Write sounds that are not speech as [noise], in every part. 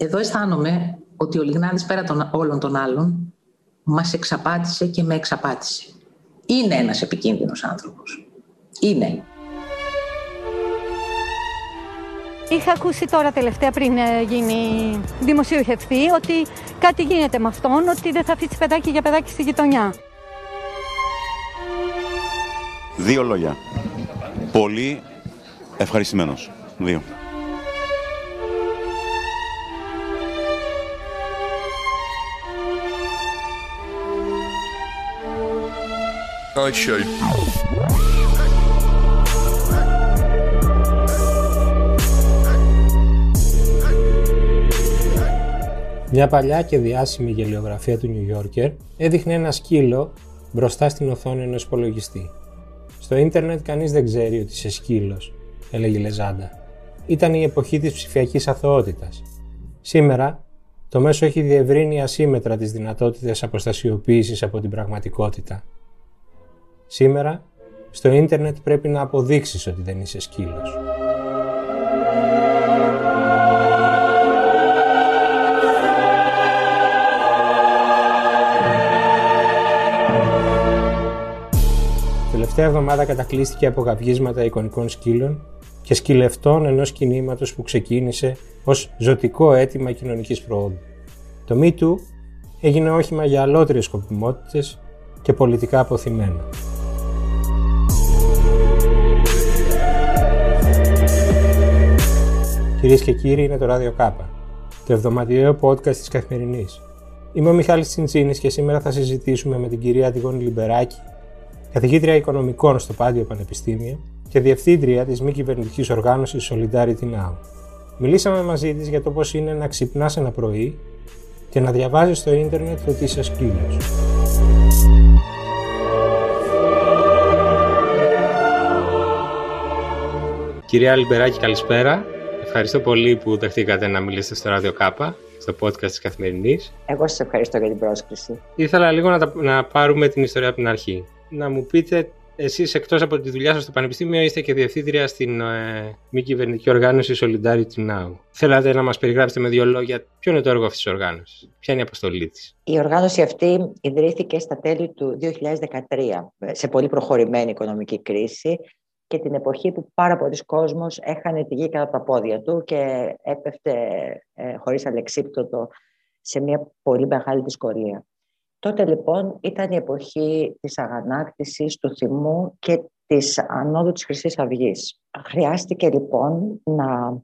Εδώ αισθάνομαι ότι ο Λιγνάδης πέρα των όλων των άλλων μας εξαπάτησε και με εξαπάτησε. Είναι ένας επικίνδυνος άνθρωπος. Είναι. Είχα ακούσει τώρα τελευταία πριν ε, γίνει δημοσιογευτή ότι κάτι γίνεται με αυτόν, ότι δεν θα αφήσει παιδάκι για παιδάκι στη γειτονιά. Δύο λόγια. Πολύ ευχαριστημένος. Δύο. Μια παλιά και διάσημη γελιογραφία του New Yorker έδειχνε ένα σκύλο μπροστά στην οθόνη ενός υπολογιστή. Στο ίντερνετ κανείς δεν ξέρει ότι είσαι σκύλος, έλεγε η Λεζάντα. Ήταν η εποχή της ψηφιακής αθωότητας. Σήμερα, το μέσο έχει διευρύνει ασύμετρα τις δυνατότητες αποστασιοποίησης από την πραγματικότητα. Σήμερα, στο ίντερνετ πρέπει να αποδείξεις ότι δεν είσαι σκύλος. Τελευταία εβδομάδα κατακλείστηκε από γαυγίσματα εικονικών σκύλων και σκυλευτών ενός κινήματος που ξεκίνησε ως ζωτικό αίτημα κοινωνικής προόδου. Το Me έγινε όχημα για αλότριες σκοπιμότητες και πολιτικά αποθυμένο. Κυρίες και κύριοι, είναι το Ράδιο Κάπα, το εβδομαδιαίο podcast της Καθημερινής. Είμαι ο Μιχάλης Τσιντσίνης και σήμερα θα συζητήσουμε με την κυρία Αντιγόνη Λιμπεράκη, καθηγήτρια οικονομικών στο Πάντιο Πανεπιστήμιο και διευθύντρια της μη κυβερνητικής οργάνωσης Solidarity Now. Μιλήσαμε μαζί της για το πώς είναι να ξυπνάς ένα πρωί και να διαβάζεις στο ίντερνετ ότι είσαι σκύλο. Κυρία Λιμπεράκη, καλησπέρα. Ευχαριστώ πολύ που δεχτήκατε να μιλήσετε στο Ράδιο Κάπα, στο podcast της Καθημερινής. Εγώ σας ευχαριστώ για την πρόσκληση. Ήθελα λίγο να, να πάρουμε την ιστορία από την αρχή. Να μου πείτε, εσείς εκτός από τη δουλειά σας στο Πανεπιστήμιο είστε και διευθύντρια στην ε, μη κυβερνητική οργάνωση Solidarity Now. Θέλατε να μας περιγράψετε με δύο λόγια ποιο είναι το έργο αυτής της οργάνωσης, ποια είναι η αποστολή της. Η οργάνωση αυτή ιδρύθηκε στα τέλη του 2013 σε πολύ προχωρημένη οικονομική κρίση και την εποχή που πάρα πολλοί κόσμος έχανε τη γη κάτω από τα πόδια του και έπεφτε ε, χωρίς αλεξίπτωτο σε μια πολύ μεγάλη δυσκολία. Τότε λοιπόν ήταν η εποχή της αγανάκτησης, του θυμού και της ανόδου της Χρυσής Αυγής. Χρειάστηκε λοιπόν να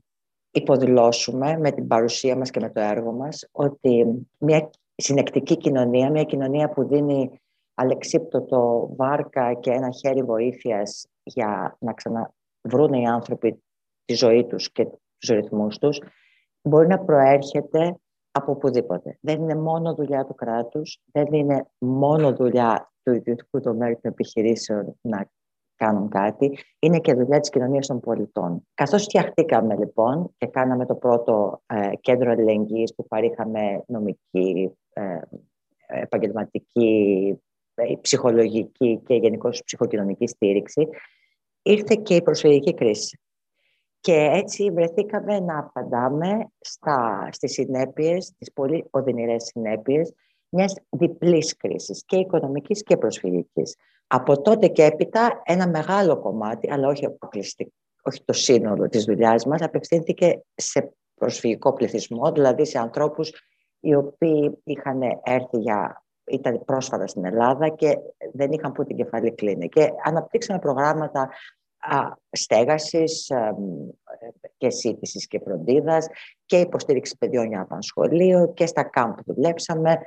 υποδηλώσουμε με την παρουσία μας και με το έργο μας ότι μια συνεκτική κοινωνία, μια κοινωνία που δίνει αλεξίπτωτο βάρκα και ένα χέρι βοήθειας για να ξαναβρούν οι άνθρωποι τη ζωή τους και τους ρυθμούς τους, μπορεί να προέρχεται από οπουδήποτε. Δεν είναι μόνο δουλειά του κράτους, δεν είναι μόνο δουλειά του ιδιωτικού τομέα των επιχειρήσεων να κάνουν κάτι, είναι και δουλειά της κοινωνίας των πολιτών. Καθώς φτιαχτήκαμε λοιπόν και κάναμε το πρώτο ε, κέντρο αλληλεγγύης που παρήχαμε νομική, ε, επαγγελματική, ε, ψυχολογική και γενικώ ψυχοκοινωνική στήριξη, ήρθε και η προσφυγική κρίση. Και έτσι βρεθήκαμε να απαντάμε στα, στις συνέπειες, τις πολύ οδυνηρές συνέπειες μιας διπλής κρίσης, και οικονομικής και προσφυγικής. Από τότε και έπειτα ένα μεγάλο κομμάτι, αλλά όχι όχι το σύνολο της δουλειάς μας, απευθύνθηκε σε προσφυγικό πληθυσμό, δηλαδή σε ανθρώπους οι οποίοι είχαν έρθει για ήταν πρόσφατα στην Ελλάδα και δεν είχαν που την κεφαλή κλείνει. Και αναπτύξαμε προγράμματα στέγασης και σύντησης και φροντίδας και υποστήριξη παιδιών για απανσχολείο και στα κάμπ δουλέψαμε,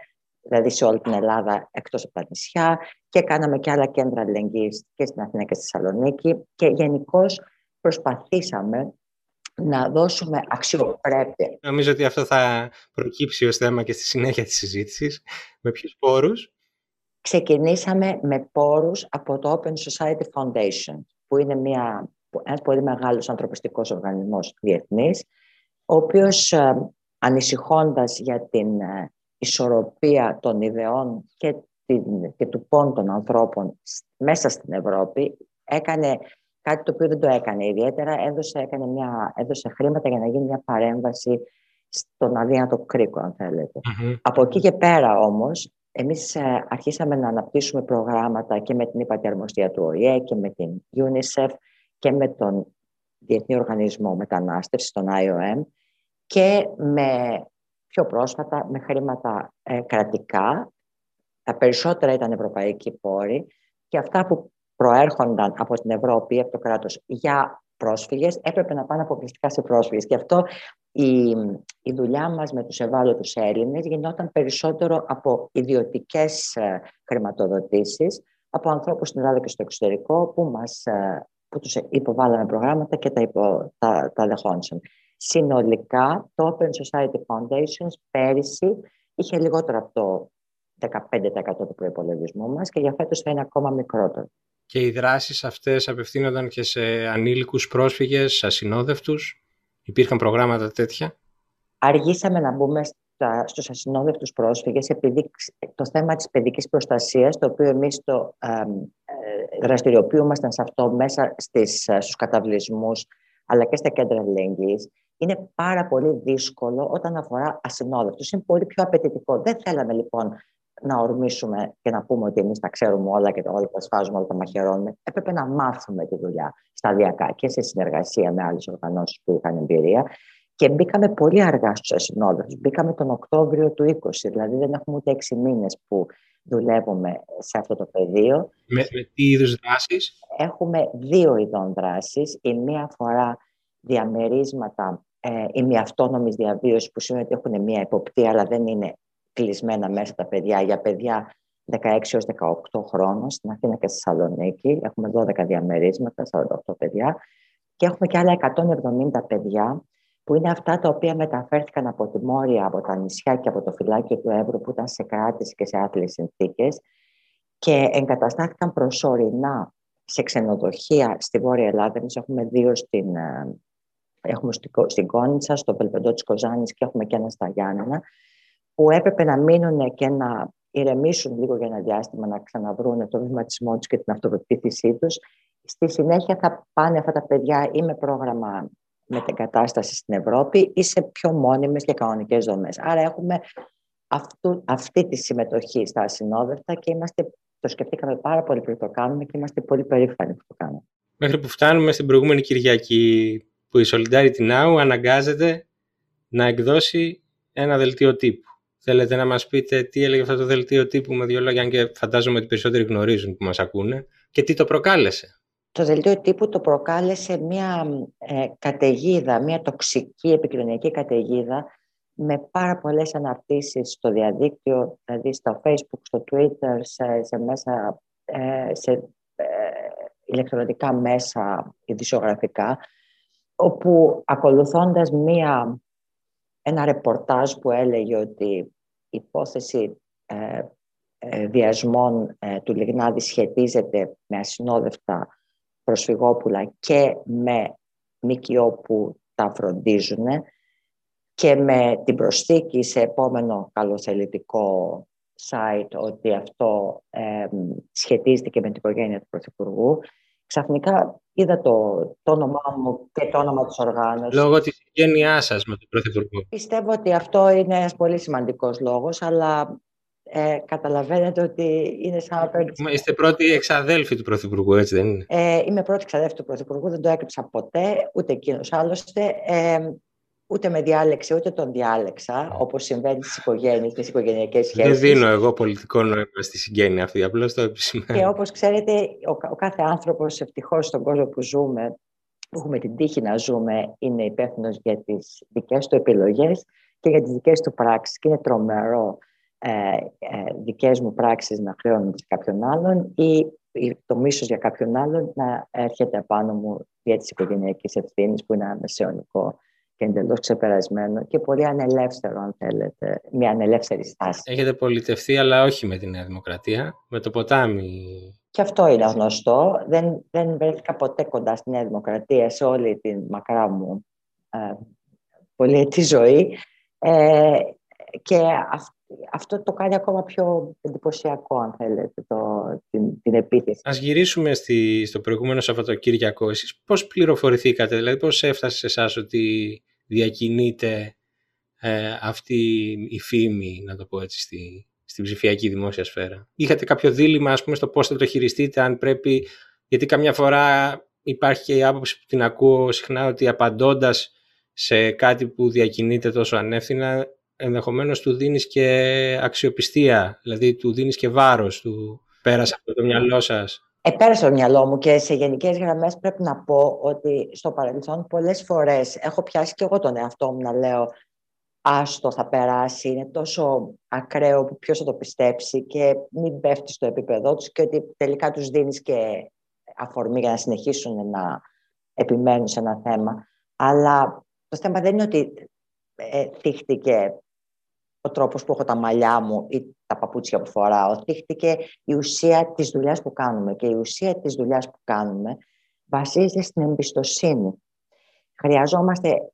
δηλαδή σε όλη την Ελλάδα εκτός από τα νησιά και κάναμε και άλλα κέντρα αλληλεγγύης και στην Αθήνα και στη Θεσσαλονίκη και γενικώς προσπαθήσαμε να δώσουμε αξιοπρέπεια. Νομίζω ότι αυτό θα προκύψει ως θέμα και στη συνέχεια της συζήτησης. Με ποιους πόρους; Ξεκινήσαμε με πόρους από το Open Society Foundation, που είναι μια, ένας πολύ μεγάλος ανθρωπιστικός οργανισμός διεθνής, ο οποίος ε, ανησυχώντας για την ε, ισορροπία των ιδεών και, την, και του πόντων των ανθρώπων μέσα στην Ευρώπη, έκανε κάτι το οποίο δεν το έκανε ιδιαίτερα, έδωσε, έκανε μια, έδωσε χρήματα για να γίνει μια παρέμβαση στον αδύνατο κρίκο, αν θελετε Από εκεί και πέρα όμως, εμείς ε, αρχίσαμε να αναπτύσσουμε προγράμματα και με την υπατιαρμοστία του ΟΗΕ και με την UNICEF και με τον Διεθνή Οργανισμό Μετανάστευσης, τον IOM και με πιο πρόσφατα με χρήματα ε, κρατικά. Τα περισσότερα ήταν ευρωπαϊκοί πόροι και αυτά που προέρχονταν από την Ευρώπη, από το κράτος για πρόσφυγες, έπρεπε να πάνε αποκλειστικά σε πρόσφυγες. Και αυτό η, η δουλειά μας με τους ευάλωτους Έλληνες γινόταν περισσότερο από ιδιωτικές ε, χρηματοδοτήσεις, από ανθρώπους στην Ελλάδα και στο εξωτερικό που, μας, ε, που τους υποβάλαμε προγράμματα και τα, υπο, τα, τα δεχόντουσαν. Συνολικά, το Open Society Foundations πέρυσι είχε λιγότερο από το 15% του προϋπολογισμού μας και για φέτος θα είναι ακόμα μικρότερο. Και οι δράσεις αυτές απευθύνονταν και σε ανήλικους πρόσφυγες, ασυνόδευτους. Υπήρχαν προγράμματα τέτοια. Αργήσαμε να μπούμε στα, στους ασυνόδευτους πρόσφυγες επειδή το θέμα της παιδικής προστασίας, το οποίο εμείς το ε, δραστηριοποιούμασταν σε αυτό μέσα στις, στους καταβλισμούς αλλά και στα κέντρα αλληλεγγύης, είναι πάρα πολύ δύσκολο όταν αφορά ασυνόδευτους. Είναι πολύ πιο απαιτητικό. Δεν θέλαμε λοιπόν να ορμήσουμε και να πούμε ότι εμείς τα ξέρουμε όλα και όλα τα σφάζουμε, όλα τα μαχαιρώνουμε. Έπρεπε να μάθουμε τη δουλειά σταδιακά και σε συνεργασία με άλλες οργανώσεις που είχαν εμπειρία. Και μπήκαμε πολύ αργά στους ασυνόδευτου. Μπήκαμε τον Οκτώβριο του 20, δηλαδή δεν έχουμε ούτε έξι μήνες που δουλεύουμε σε αυτό το πεδίο. Με, με τι είδους δράσεις, Έχουμε δύο ειδών δράσεις. Η μία αφορά διαμερίσματα ε, ημιαυτόνομης διαβίωσης που σημαίνει ότι έχουν μία υποπτία αλλά δεν είναι κλεισμένα μέσα τα παιδιά για παιδιά 16 έως 18 χρόνων στην Αθήνα και στη Θεσσαλονίκη. Έχουμε 12 διαμερίσματα, 48 παιδιά και έχουμε και άλλα 170 παιδιά που είναι αυτά τα οποία μεταφέρθηκαν από τη Μόρια, από τα νησιά και από το φυλάκι του Εύρου που ήταν σε κράτηση και σε άθλιες συνθήκες και εγκαταστάθηκαν προσωρινά σε ξενοδοχεία στη Βόρεια Ελλάδα. Εμείς έχουμε δύο στην, ε, έχουμε στην Κόνιτσα, στο Πελπεντό της Κοζάνης και έχουμε και ένα στα Γιάννενα που έπρεπε να μείνουν και να ηρεμήσουν λίγο για ένα διάστημα, να ξαναβρούν το βηματισμό τους και την αυτοπεποίθησή τους. Στη συνέχεια θα πάνε αυτά τα παιδιά ή με πρόγραμμα μετεγκατάστασης στην Ευρώπη ή σε πιο μόνιμες και κανονικές δομές. Άρα έχουμε αυτού, αυτή τη συμμετοχή στα ασυνόδευτα και είμαστε, το σκεφτήκαμε πάρα πολύ πριν το κάνουμε και είμαστε πολύ περήφανοι που το κάνουμε. Μέχρι που φτάνουμε στην προηγούμενη Κυριακή που η Solidarity Now αναγκάζεται να εκδώσει ένα δελτίο τύπου. Θέλετε να μας πείτε τι έλεγε αυτό το δελτίο τύπου με δύο λόγια, αν και φαντάζομαι ότι περισσότεροι γνωρίζουν που μας ακούνε, και τι το προκάλεσε. Το δελτίο τύπου το προκάλεσε μια ε, καταιγίδα, μια τοξική επικοινωνιακή καταιγίδα με πάρα πολλές αναρτήσεις στο διαδίκτυο, δηλαδή στο facebook, στο twitter, σε, σε μέσα, ε, σε ε, ηλεκτρονικά μέσα ειδησιογραφικά, όπου ακολουθώντας μία, ένα ρεπορτάζ που έλεγε ότι υπόθεση ε, ε, βιασμών ε, του Λιγνάδη σχετίζεται με ασυνόδευτα προσφυγόπουλα και με ΜΚΟ που τα φροντίζουν και με την προσθήκη σε επόμενο καλοθελητικό site ότι αυτό ε, σχετίζεται και με την οικογένεια του Πρωθυπουργού. Ξαφνικά είδα το, το όνομά μου και το όνομα της οργάνωσης. Λόγω της οικογένειάς σας με τον Πρωθυπουργό. Πιστεύω ότι αυτό είναι ένας πολύ σημαντικός λόγος, αλλά ε, καταλαβαίνετε ότι είναι σαν να Είστε πρώτη εξαδέλφη του Πρωθυπουργού, έτσι δεν είναι; Ε, είμαι πρώτη εξαδέλφη του Πρωθυπουργού, δεν το έκρυψα ποτέ, ούτε εκείνος άλλωστε. Ε, ούτε με διάλεξε, ούτε τον διάλεξα, όπως συμβαίνει στις οικογένειες, στις οικογενειακές σχέσεις. Δεν δίνω εγώ πολιτικό νόημα στη συγγένεια αυτή, απλώς το επισημαίνω. Και όπως ξέρετε, ο, ο κάθε άνθρωπος ευτυχώς στον κόσμο που ζούμε, που έχουμε την τύχη να ζούμε, είναι υπεύθυνος για τις δικές του επιλογές και για τις δικές του πράξεις. Και είναι τρομερό ε, ε, δικές μου πράξεις να χρεώνονται σε κάποιον άλλον ή το μίσος για κάποιον άλλον να έρχεται απάνω μου για τις οικογενειακές ευθύνες που είναι μεσαιωνικό και εντελώς ξεπερασμένο και πολύ ανελεύθερο, αν θέλετε, μια ανελεύθερη στάση. Έχετε πολιτευτεί, αλλά όχι με τη Νέα Δημοκρατία, με το ποτάμι. Και αυτό είναι γνωστό. Δεν, δεν βρέθηκα ποτέ κοντά στη Νέα Δημοκρατία σε όλη την μακρά μου ε, πολυετή ζωή. Ε, και αυτό το κάνει ακόμα πιο εντυπωσιακό, αν θέλετε, το, την, την επίθεση. Ας γυρίσουμε στη, στο προηγούμενο Σαββατοκύριακο. Εσείς πώς πληροφορηθήκατε, δηλαδή πώς έφτασε σε εσάς ότι διακινείται ε, αυτή η φήμη, να το πω έτσι, στη, στην ψηφιακή δημόσια σφαίρα. Είχατε κάποιο δίλημα, ας πούμε, στο πώς θα το χειριστείτε, αν πρέπει, γιατί καμιά φορά υπάρχει και η άποψη που την ακούω συχνά ότι απαντώντας σε κάτι που διακινείται τόσο ανεύθυνα, ενδεχομένως του δίνεις και αξιοπιστία, δηλαδή του δίνεις και βάρος, του πέρασε από το μυαλό σας. Επέρασε το μυαλό μου και σε γενικές γραμμές πρέπει να πω ότι στο παρελθόν πολλές φορές έχω πιάσει και εγώ τον εαυτό μου να λέω άστο θα περάσει, είναι τόσο ακραίο που ποιος θα το πιστέψει και μην πέφτει στο επίπεδό τους και ότι τελικά τους δίνεις και αφορμή για να συνεχίσουν να επιμένουν σε ένα θέμα. Αλλά το θέμα δεν είναι ότι ε, θύχτηκε ο τρόπος που έχω τα μαλλιά μου ή τα παπούτσια που φοράω. Θύχτηκε η ουσία της δουλειάς που κάνουμε και η ουσία της δουλειάς που κάνουμε βασίζεται στην εμπιστοσύνη. Χρειαζόμαστε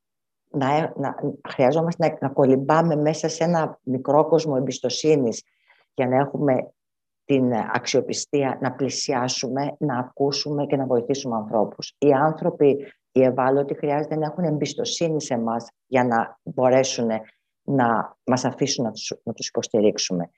να, να, χρειαζόμαστε να, να κολυμπάμε μέσα σε ένα μικρό κόσμο εμπιστοσύνης για να έχουμε την αξιοπιστία να πλησιάσουμε, να ακούσουμε και να βοηθήσουμε ανθρώπους. Οι άνθρωποι, οι ευάλωτοι, χρειάζεται να έχουν εμπιστοσύνη σε μας για να μπορέσουν να μας αφήσουν να τους, να τους υποστηρίξουμε.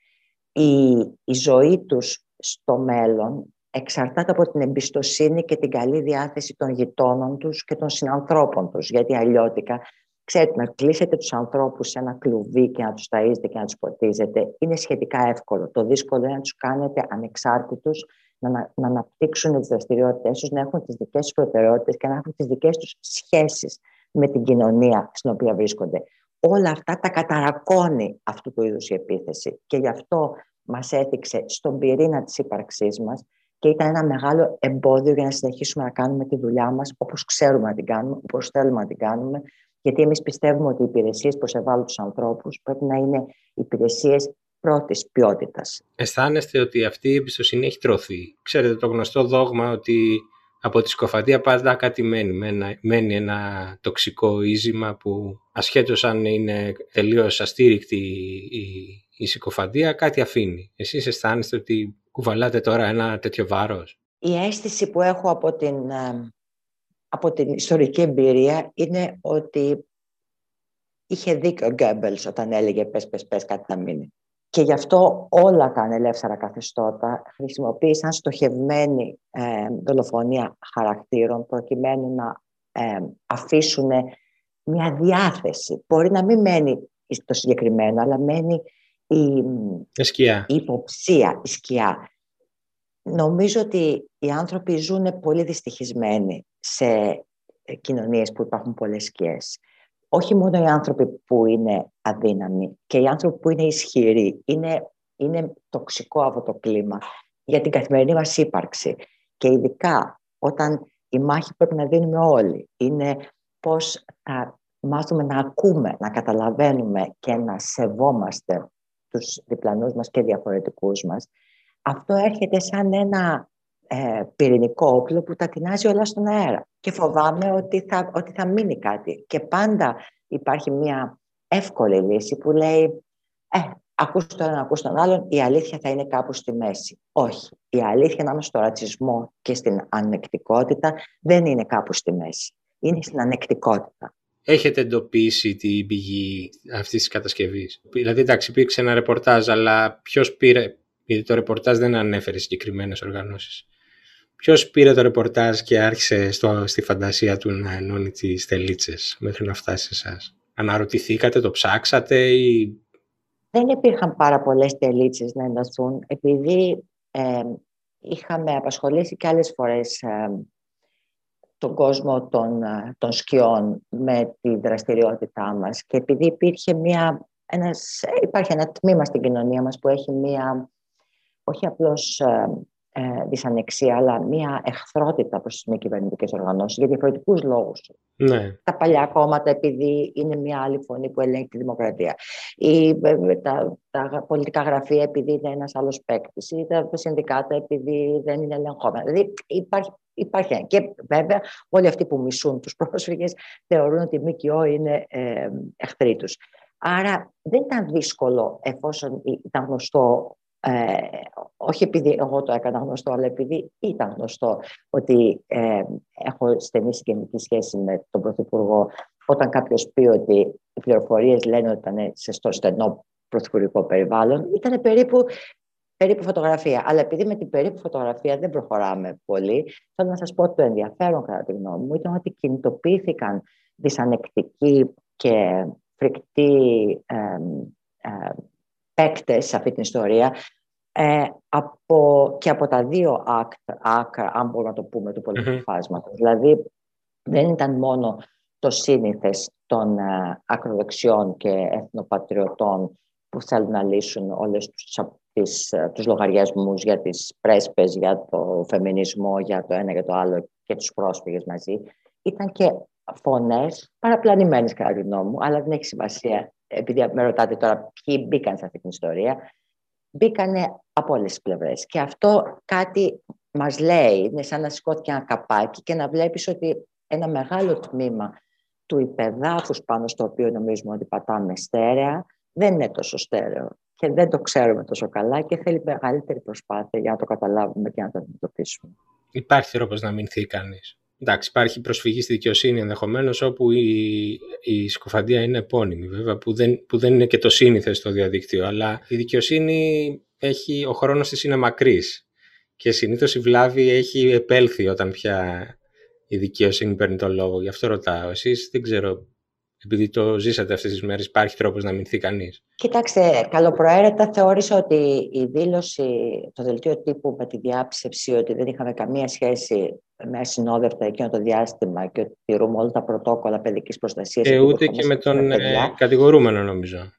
Η, η ζωή τους στο μέλλον εξαρτάται από την εμπιστοσύνη και την καλή διάθεση των γειτόνων τους και των συνανθρώπων τους, γιατί αλλιώτικα Ξέρετε, να κλείσετε τους ανθρώπους σε ένα κλουβί και να τους ταΐζετε και να τους ποτίζετε είναι σχετικά εύκολο. Το δύσκολο είναι να τους κάνετε ανεξάρτητους, να, να αναπτύξουν τις δραστηριότητες τους, να έχουν τις δικές τους προτεραιότητες και να έχουν τις δικές τους σχέσεις με την κοινωνία στην οποία βρίσκονται. Όλα αυτά τα καταρακώνει αυτού του είδους η επίθεση και γι' αυτό μας έθιξε στον πυρήνα της ύπαρξής μας και ήταν ένα μεγάλο εμπόδιο για να συνεχίσουμε να κάνουμε τη δουλειά μας όπως ξέρουμε να την κάνουμε, όπως θέλουμε να την κάνουμε, γιατί εμείς πιστεύουμε ότι οι υπηρεσίες προς ευάλωτους ανθρώπους πρέπει να είναι υπηρεσίες πρώτης ποιότητας. Αισθάνεστε ότι αυτή η εμπιστοσύνη έχει τρωθεί. Ξέρετε το γνωστό δόγμα ότι από τη σκοφαντία πάντα κάτι μένει. Μένει ένα τοξικό ίζημα που ασχέτως αν είναι τελείως αστήρικτη η, η συκοφαντία, κάτι αφήνει. Εσείς αισθάνεστε ότι κουβαλάτε τώρα ένα τέτοιο βάρος; Η αίσθηση που έχω από την ε, από την ιστορική εμπειρία είναι ότι είχε δίκιο ο Γκέμπελς όταν έλεγε πες, πες, πες, κάτι να μείνει. Και γι' αυτό όλα τα ανελεύθερα καθεστώτα χρησιμοποίησαν στοχευμένη ε, δολοφονία χαρακτήρων προκειμένου να ε, αφήσουν μια διάθεση. Μπορεί να μην μένει το συγκεκριμένο, αλλά μένει η, η υποψία, η σκιά. Νομίζω ότι οι άνθρωποι ζουν πολύ δυστυχισμένοι σε ε, κοινωνίες που υπάρχουν πολλές σκιές. Όχι μόνο οι άνθρωποι που είναι αδύναμοι και οι άνθρωποι που είναι ισχυροί. Είναι, είναι τοξικό αυτό το κλίμα για την καθημερινή μας ύπαρξη. Και ειδικά όταν η μάχη πρέπει να δίνουμε όλοι είναι πώς θα μάθουμε να ακούμε, να καταλαβαίνουμε και να σεβόμαστε τους διπλανούς μας και διαφορετικούς μας. Αυτό έρχεται σαν ένα ε, πυρηνικό όπλο που τα τεινάζει όλα στον αέρα. Και φοβάμαι ότι θα, ότι θα μείνει κάτι. Και πάντα υπάρχει μια εύκολη λύση που λέει ε, ακούς τον έναν, ακούς τον άλλον, η αλήθεια θα είναι κάπου στη μέση. Όχι. Η αλήθεια ανάμεσα στο ρατσισμό και στην ανεκτικότητα δεν είναι κάπου στη μέση. Είναι στην ανεκτικότητα. Έχετε εντοπίσει την πηγή αυτής της κατασκευής; Δηλαδή, εντάξει, υπήρξε ένα ρεπορτάζ, αλλά ποιος πήρε, γιατί το ρεπορτάζ δεν ανέφερε συγκεκριμένες οργανώσεις. Ποιος πήρε το ρεπορτάζ και άρχισε στο, στη φαντασία του να ενώνει τις τελίτσες μέχρι να φτάσει σε εσάς; Αναρωτηθήκατε, το ψάξατε ή... Δεν υπήρχαν πάρα πολλές τελίτσες να ενωθούν επειδή ε, είχαμε απασχολήσει και άλλες φορές ε, τον κόσμο των, ε, των σκιών με τη δραστηριότητά μας και επειδή υπήρχε μια, ένας, υπάρχει ένα τμήμα στην κοινωνία μας που έχει μια όχι απλώς ε, δυσανεξία, αλλά μια εχθρότητα προς τις μη κυβερνητικές οργανώσεις για διαφορετικούς λόγους. Ναι. Τα παλιά κόμματα επειδή είναι μια άλλη φωνή που ελέγχει τη δημοκρατία. Ή ε, τα, τα πολιτικά γραφεία επειδή είναι ένας άλλος παίκτης. Ή τα συνδικάτα επειδή δεν είναι ελεγχόμενα. Δηλαδή υπάρχει, υπάρχει. Και βέβαια όλοι αυτοί που μισούν τους [laughs] πρόσφυγες θεωρούν ότι η ΜΚΟ είναι ε, εχθροί τους. Άρα δεν ήταν δύσκολο εφόσον ήταν γνωστό ε, όχι επειδή εγώ το έκανα γνωστό, αλλά επειδή ήταν γνωστό ότι ε, έχω στενή συγγενική σχέση με τον Πρωθυπουργό, όταν κάποιος πει ότι οι πληροφορίες λένε ότι ήταν στο στενό πρωθυπουργικό περιβάλλον, ήταν περίπου, περίπου φωτογραφία. Αλλά επειδή με την περίπου φωτογραφία δεν προχωράμε πολύ, θέλω να σας πω ότι το ενδιαφέρον κατά τη γνώμη μου ήταν ότι κινητοποιήθηκαν δυσανεκτικοί και φρικτοί ε, ε, παίκτες σε αυτή την ιστορία ε, από, και από τα δύο άκρα, αν μπορούμε να το πούμε, του πολιτικού φάσματος. Δηλαδή, δεν ήταν μόνο το σύνηθες των ε, ακροδεξιών και εθνοπατριωτών που θέλουν να λύσουν όλες τους, τις, ε, τους λογαριασμούς για τις πρέσπες, για το φεμινισμό, για το ένα και το άλλο και τους πρόσφυγες μαζί. Ήταν και φωνές παραπλανημένες κατά τη γνώμη μου, αλλά δεν έχει σημασία. Επειδή με ρωτάτε τώρα ποιοι μπήκαν σε αυτή την ιστορία, μπήκανε από όλες τις πλευρές. Και αυτό κάτι μας λέει, είναι σαν να σηκώθηκε ένα καπάκι και να βλέπεις ότι ένα μεγάλο τμήμα του υπεδάφους πάνω στο οποίο νομίζουμε ότι πατάμε στέρεα, δεν είναι τόσο στέρεο και δεν το ξέρουμε τόσο καλά και θέλει μεγαλύτερη προσπάθεια για να το καταλάβουμε και να το αντιμετωπίσουμε. Υπάρχει τρόπος να μηνθεί κανείς. Εντάξει, υπάρχει προσφυγή στη δικαιοσύνη ενδεχομένως όπου η, η σκοφαντία είναι επώνυμη, βέβαια, που δεν, που δεν είναι και το σύνηθες στο διαδίκτυο. Αλλά η δικαιοσύνη έχει, ο χρόνος της είναι μακρύς. Και συνήθως η βλάβη έχει επέλθει όταν πια η δικαιοσύνη παίρνει τον λόγο. Γι' αυτό ρωτάω. Εσείς δεν ξέρω επειδή το ζήσατε αυτές τις μέρες, υπάρχει τρόπος να μηνθεί κανείς; Κοιτάξτε, καλοπροαίρετα θεώρησα ότι η δήλωση, το δελτίο τύπου με τη διάψευση ότι δεν είχαμε καμία σχέση με ασυνόδευτα εκείνο το διάστημα και ότι τηρούμε όλα τα πρωτόκολλα παιδικής προστασίας. Και ούτε και με τον ε, κατηγορούμενο νομίζω.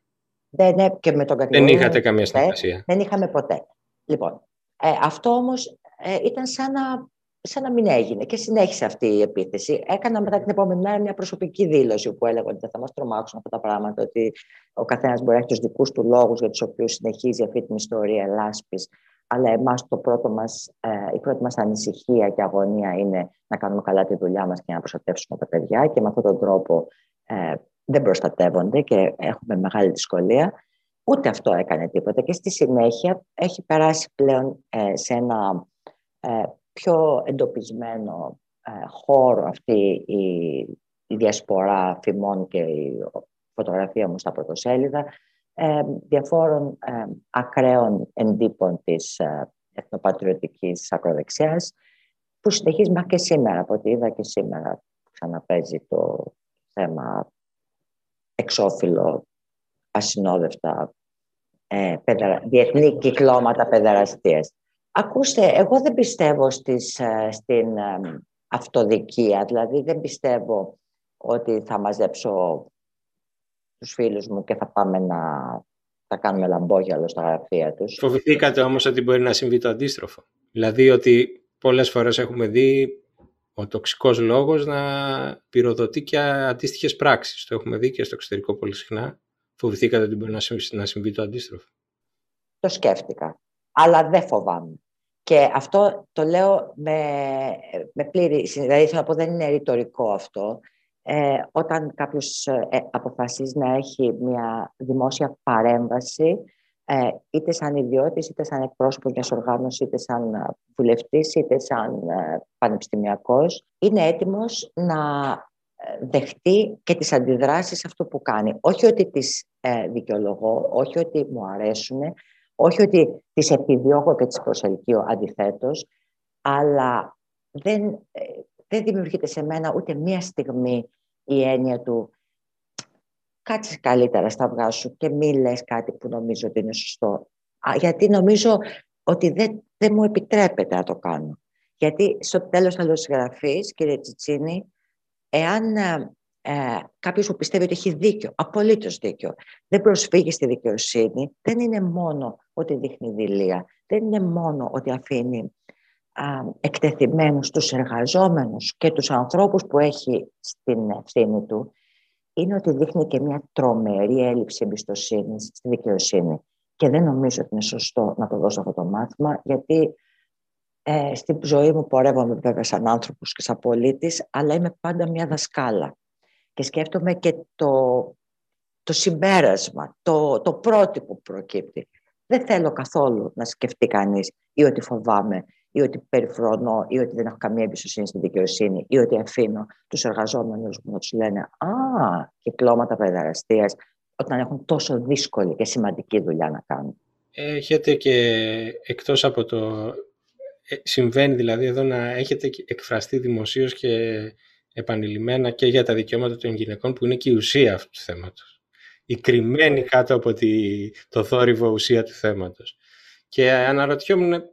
Δεν, ναι, και με τον δεν είχατε καμία συνεργασία. Δεν είχαμε ποτέ. Λοιπόν, ε, αυτό όμως ε, ήταν σαν να σαν να μην έγινε. Και συνέχισε αυτή η επίθεση. Έκανα μετά την επόμενη μέρα μια προσωπική δήλωση που έλεγα ότι δεν θα μας τρομάξουν αυτά τα πράγματα, ότι ο καθένας μπορεί να έχει τους δικούς του λόγους για τους οποίους συνεχίζει αυτή την ιστορία λάσπης. Αλλά εμάς ε, η πρώτη μας ανησυχία και αγωνία είναι να κάνουμε καλά τη δουλειά μας και να προστατεύσουμε τα παιδιά. Και με αυτόν τον τρόπο ε, δεν προστατεύονται και έχουμε μεγάλη δυσκολία. Ούτε αυτό έκανε τίποτα. Και στη συνέχεια έχει περάσει πλέον ε, σε ένα ε, πιο εντοπισμένο ε, χώρο αυτή η, η διασπορά φημών και η φωτογραφία μου στα πρωτοσέλιδα ε, διαφόρων ε, ακραίων εντύπων της ε, εθνοπατριωτικής ακροδεξιάς που συνεχίζει μέχρι και σήμερα, από ό,τι είδα και σήμερα ξαναπέζει το θέμα εξώφυλλο, ασυνόδευτα, ε, διεθνή κυκλώματα παιδεραστίας. Ακούστε, εγώ δεν πιστεύω στις, ε, στην ε, αυτοδικία, δηλαδή δεν πιστεύω ότι θα μαζέψω τους φίλους μου και θα πάμε να θα κάνουμε λαμπόγιαλο στα γραφεία τους. Φοβηθήκατε όμως ότι μπορεί να συμβεί το αντίστροφο. Δηλαδή ότι πολλές φορές έχουμε δει ο τοξικός λόγος να πυροδοτεί και αντίστοιχες πράξεις. Το έχουμε δει και στο εξωτερικό πολύ συχνά. Φοβηθήκατε ότι μπορεί να συμβεί το αντίστροφο; Το σκέφτηκα, αλλά δεν φοβάμαι. Και αυτό το λέω με, με πλήρη, δηλαδή θέλω να πω δεν είναι ρητορικό αυτό. Ε, όταν κάποιος ε, αποφασίζει να έχει μια δημόσια παρέμβαση, ε, είτε σαν ιδιώτης, είτε σαν εκπρόσωπος μιας οργάνωσης, είτε σαν βουλευτής, είτε σαν ε, πανεπιστημιακός, είναι έτοιμος να ε, δεχτεί και τις αντιδράσεις αυτό που κάνει. Όχι ότι τις ε, δικαιολογώ, όχι ότι μου αρέσουν, όχι ότι τις επιδιώκω και τις προσελκύω αντιθέτως, αλλά δεν, ε, δεν δημιουργείται σε μένα ούτε μία στιγμή η έννοια του κάτσε καλύτερα στα αυγά σου και μη λες κάτι που νομίζω ότι είναι σωστό. Γιατί νομίζω ότι δεν, δεν μου επιτρέπεται να το κάνω. Γιατί στο τέλος της γραφής, κύριε Τσιτσίνη, εάν ε, ε, κάποιος που πιστεύει ότι έχει δίκιο, απολύτως δίκιο, δεν προσφύγει στη δικαιοσύνη, δεν είναι μόνο ότι δείχνει δηλία, δεν είναι μόνο ότι αφήνει α, εκτεθειμένους τους εργαζόμενους και τους ανθρώπους που έχει στην ευθύνη του, είναι ότι δείχνει και μια τρομερή έλλειψη εμπιστοσύνης στη δικαιοσύνη. Και δεν νομίζω ότι είναι σωστό να το δώσω αυτό το μάθημα, γιατί ε, στην ζωή μου πορεύομαι βέβαια σαν άνθρωπος και σαν πολίτης, αλλά είμαι πάντα μια δασκάλα και σκέφτομαι και το, το συμπέρασμα, το, το πρότυπο που προκύπτει. Δεν θέλω καθόλου να σκεφτεί κανείς ή ότι φοβάμαι ή ότι περιφρονώ ή ότι δεν έχω καμία εμπιστοσύνη στη δικαιοσύνη ή ότι αφήνω τους εργαζόμενους μου να τους λένε «Α, κυκλώματα παιδεραστίας» όταν έχουν τόσο δύσκολη και σημαντική δουλειά να κάνουν. Έχετε και εκτός από το... Ε, συμβαίνει δηλαδή εδώ να έχετε εκφραστεί δημοσίως και επανειλημμένα και για τα δικαιώματα των γυναικών που είναι και η ουσία αυτού του θέματος. Η κρυμμένη κάτω από το θόρυβο ουσία του θέματος. Και αναρωτιόμουν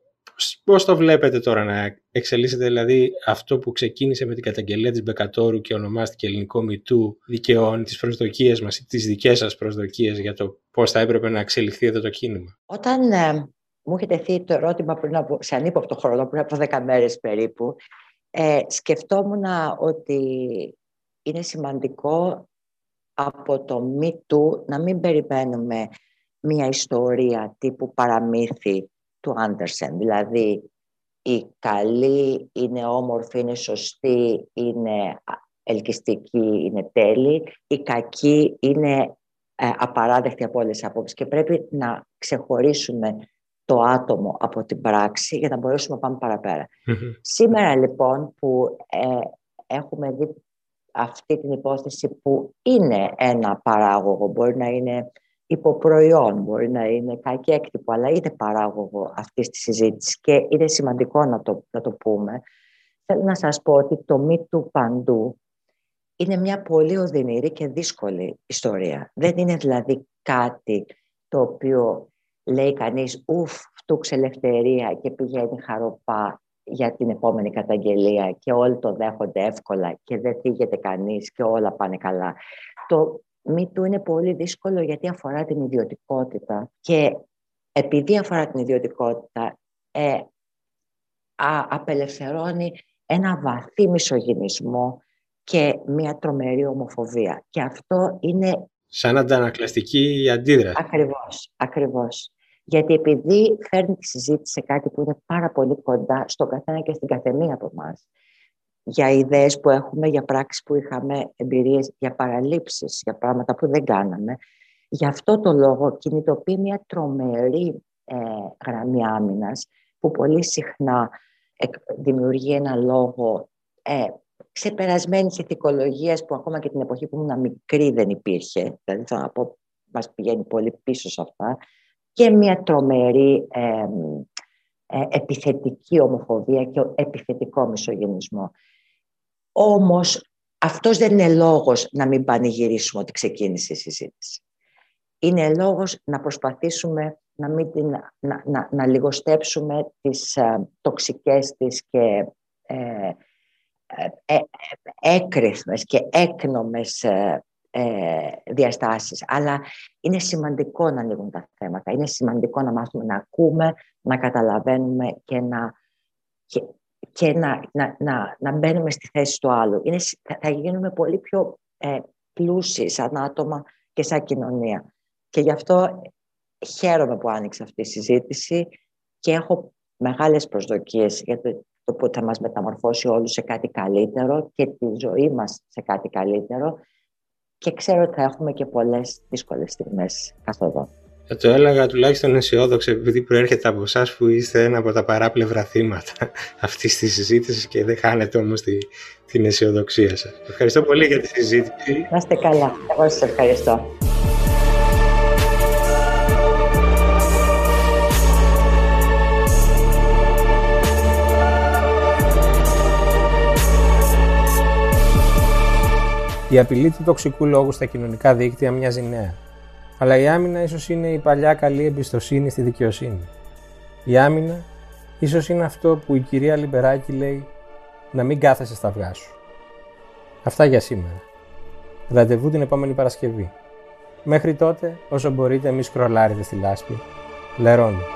πώς το βλέπετε τώρα να εξελίσσεται δηλαδή αυτό που ξεκίνησε με την καταγγελία της Μπεκατόρου και ονομάστηκε ελληνικό μητού δικαιώνει τις προσδοκίες μας ή τις δικές σας προσδοκίες για το πώς θα έπρεπε να εξελιχθεί εδώ το κίνημα; Όταν ε, μου είχε τεθεί το ερώτημα πριν από, σε ανύποπτο χρόνο, πριν από 10 μέρες περίπου, ε, σκεφτόμουν ότι είναι σημαντικό από το μη να μην περιμένουμε μια ιστορία τύπου παραμύθι του Άντερσεν. Δηλαδή, η καλή είναι όμορφη, είναι σωστή, είναι ελκυστική, είναι τέλη. Η κακή είναι ε, απαράδεκτη από όλες τις απόψεις και πρέπει να ξεχωρίσουμε το άτομο από την πράξη για να μπορέσουμε να πάμε Σήμερα λοιπόν που ε, έχουμε δει αυτή την υπόθεση που είναι ένα παράγωγο, μπορεί να είναι υποπροϊόν, μπορεί να είναι κακή έκτυπο, αλλά είναι παράγωγο αυτής της συζήτησης και είναι σημαντικό να το, να το πούμε. Θέλω να σας πω ότι το μη του παντού είναι μια πολύ οδυνηρή και δύσκολη ιστορία. Δεν είναι δηλαδή κάτι το οποίο λέει κανείς «Ουφ, φτούξε ελευθερία και πηγαίνει χαροπά για την επόμενη καταγγελία και όλοι το δέχονται εύκολα και δεν θίγεται κανείς και όλα πάνε καλά». Το μη του είναι πολύ δύσκολο γιατί αφορά την ιδιωτικότητα και επειδή αφορά την ιδιωτικότητα ε, α, απελευθερώνει ένα βαθύ μισογυνισμό και μια τρομερή ομοφοβία. Και αυτό είναι... Σαν αντανακλαστική αντίδραση. Ακριβώς, ακριβώς. Γιατί επειδή φέρνει τη συζήτηση σε κάτι που είναι πάρα πολύ κοντά στον καθένα και στην καθεμία από εμάς, για ιδέες που έχουμε, για πράξεις που είχαμε, εμπειρίες, για παραλήψεις, για πράγματα που δεν κάναμε. Γι' αυτό το λόγο κινητοποιεί μια τρομερή ε, γραμμή άμυνας που πολύ συχνά δημιουργεί ένα λόγο ε, ξεπερασμένης ηθικολογίας που ακόμα και την εποχή που ήμουν μικρή δεν υπήρχε. Δηλαδή θέλω να πω, μας πηγαίνει πολύ πίσω σε αυτά. Και μια τρομερή ε, επιθετική ομοφοβία και επιθετικό μισογενισμό. Όμως αυτός δεν είναι λόγος να μην πανηγυρίσουμε ότι ξεκίνησε η συζήτηση. Είναι λόγος να προσπαθήσουμε να, μην την, να, να, να λιγοστέψουμε τις ε, τοξικές της και ε, ε, ε έκρηθμες και έκνομες ε, διαστάσεις. Αλλά είναι σημαντικό να ανοίγουν τα θέματα. Είναι σημαντικό να μάθουμε να ακούμε, να καταλαβαίνουμε και να, και να, να, να, να μπαίνουμε στη θέση του άλλου. Είναι, θα γίνουμε πολύ πιο ε, πλούσιοι σαν άτομα και σαν κοινωνία. Και γι' αυτό χαίρομαι που άνοιξε αυτή η συζήτηση και έχω μεγάλες προσδοκίες για το, το που θα μας μεταμορφώσει όλους σε κάτι καλύτερο και τη ζωή μας σε κάτι καλύτερο και ξέρω ότι θα έχουμε και πολλές δύσκολες στιγμές καθοδόν. Θα το έλεγα τουλάχιστον αισιόδοξο επειδή προέρχεται από εσάς που είστε ένα από τα παράπλευρα θύματα [laughs] αυτής της συζήτησης και δεν χάνετε όμως τη, την αισιοδοξία σας. Ευχαριστώ πολύ για τη συζήτηση. Να είστε καλά. Εγώ σας ευχαριστώ. Η απειλή του τοξικού λόγου στα κοινωνικά δίκτυα μοιάζει νέα. Αλλά η άμυνα ίσως είναι η παλιά καλή εμπιστοσύνη στη δικαιοσύνη. Η άμυνα ίσως είναι αυτό που η κυρία Λιμπεράκη λέει να μην κάθεσαι στα αυγά σου. Αυτά για σήμερα. Ραντεβού την επόμενη Παρασκευή. Μέχρι τότε, όσο μπορείτε, μη σκρολάρετε στη λάσπη. Λερώνει.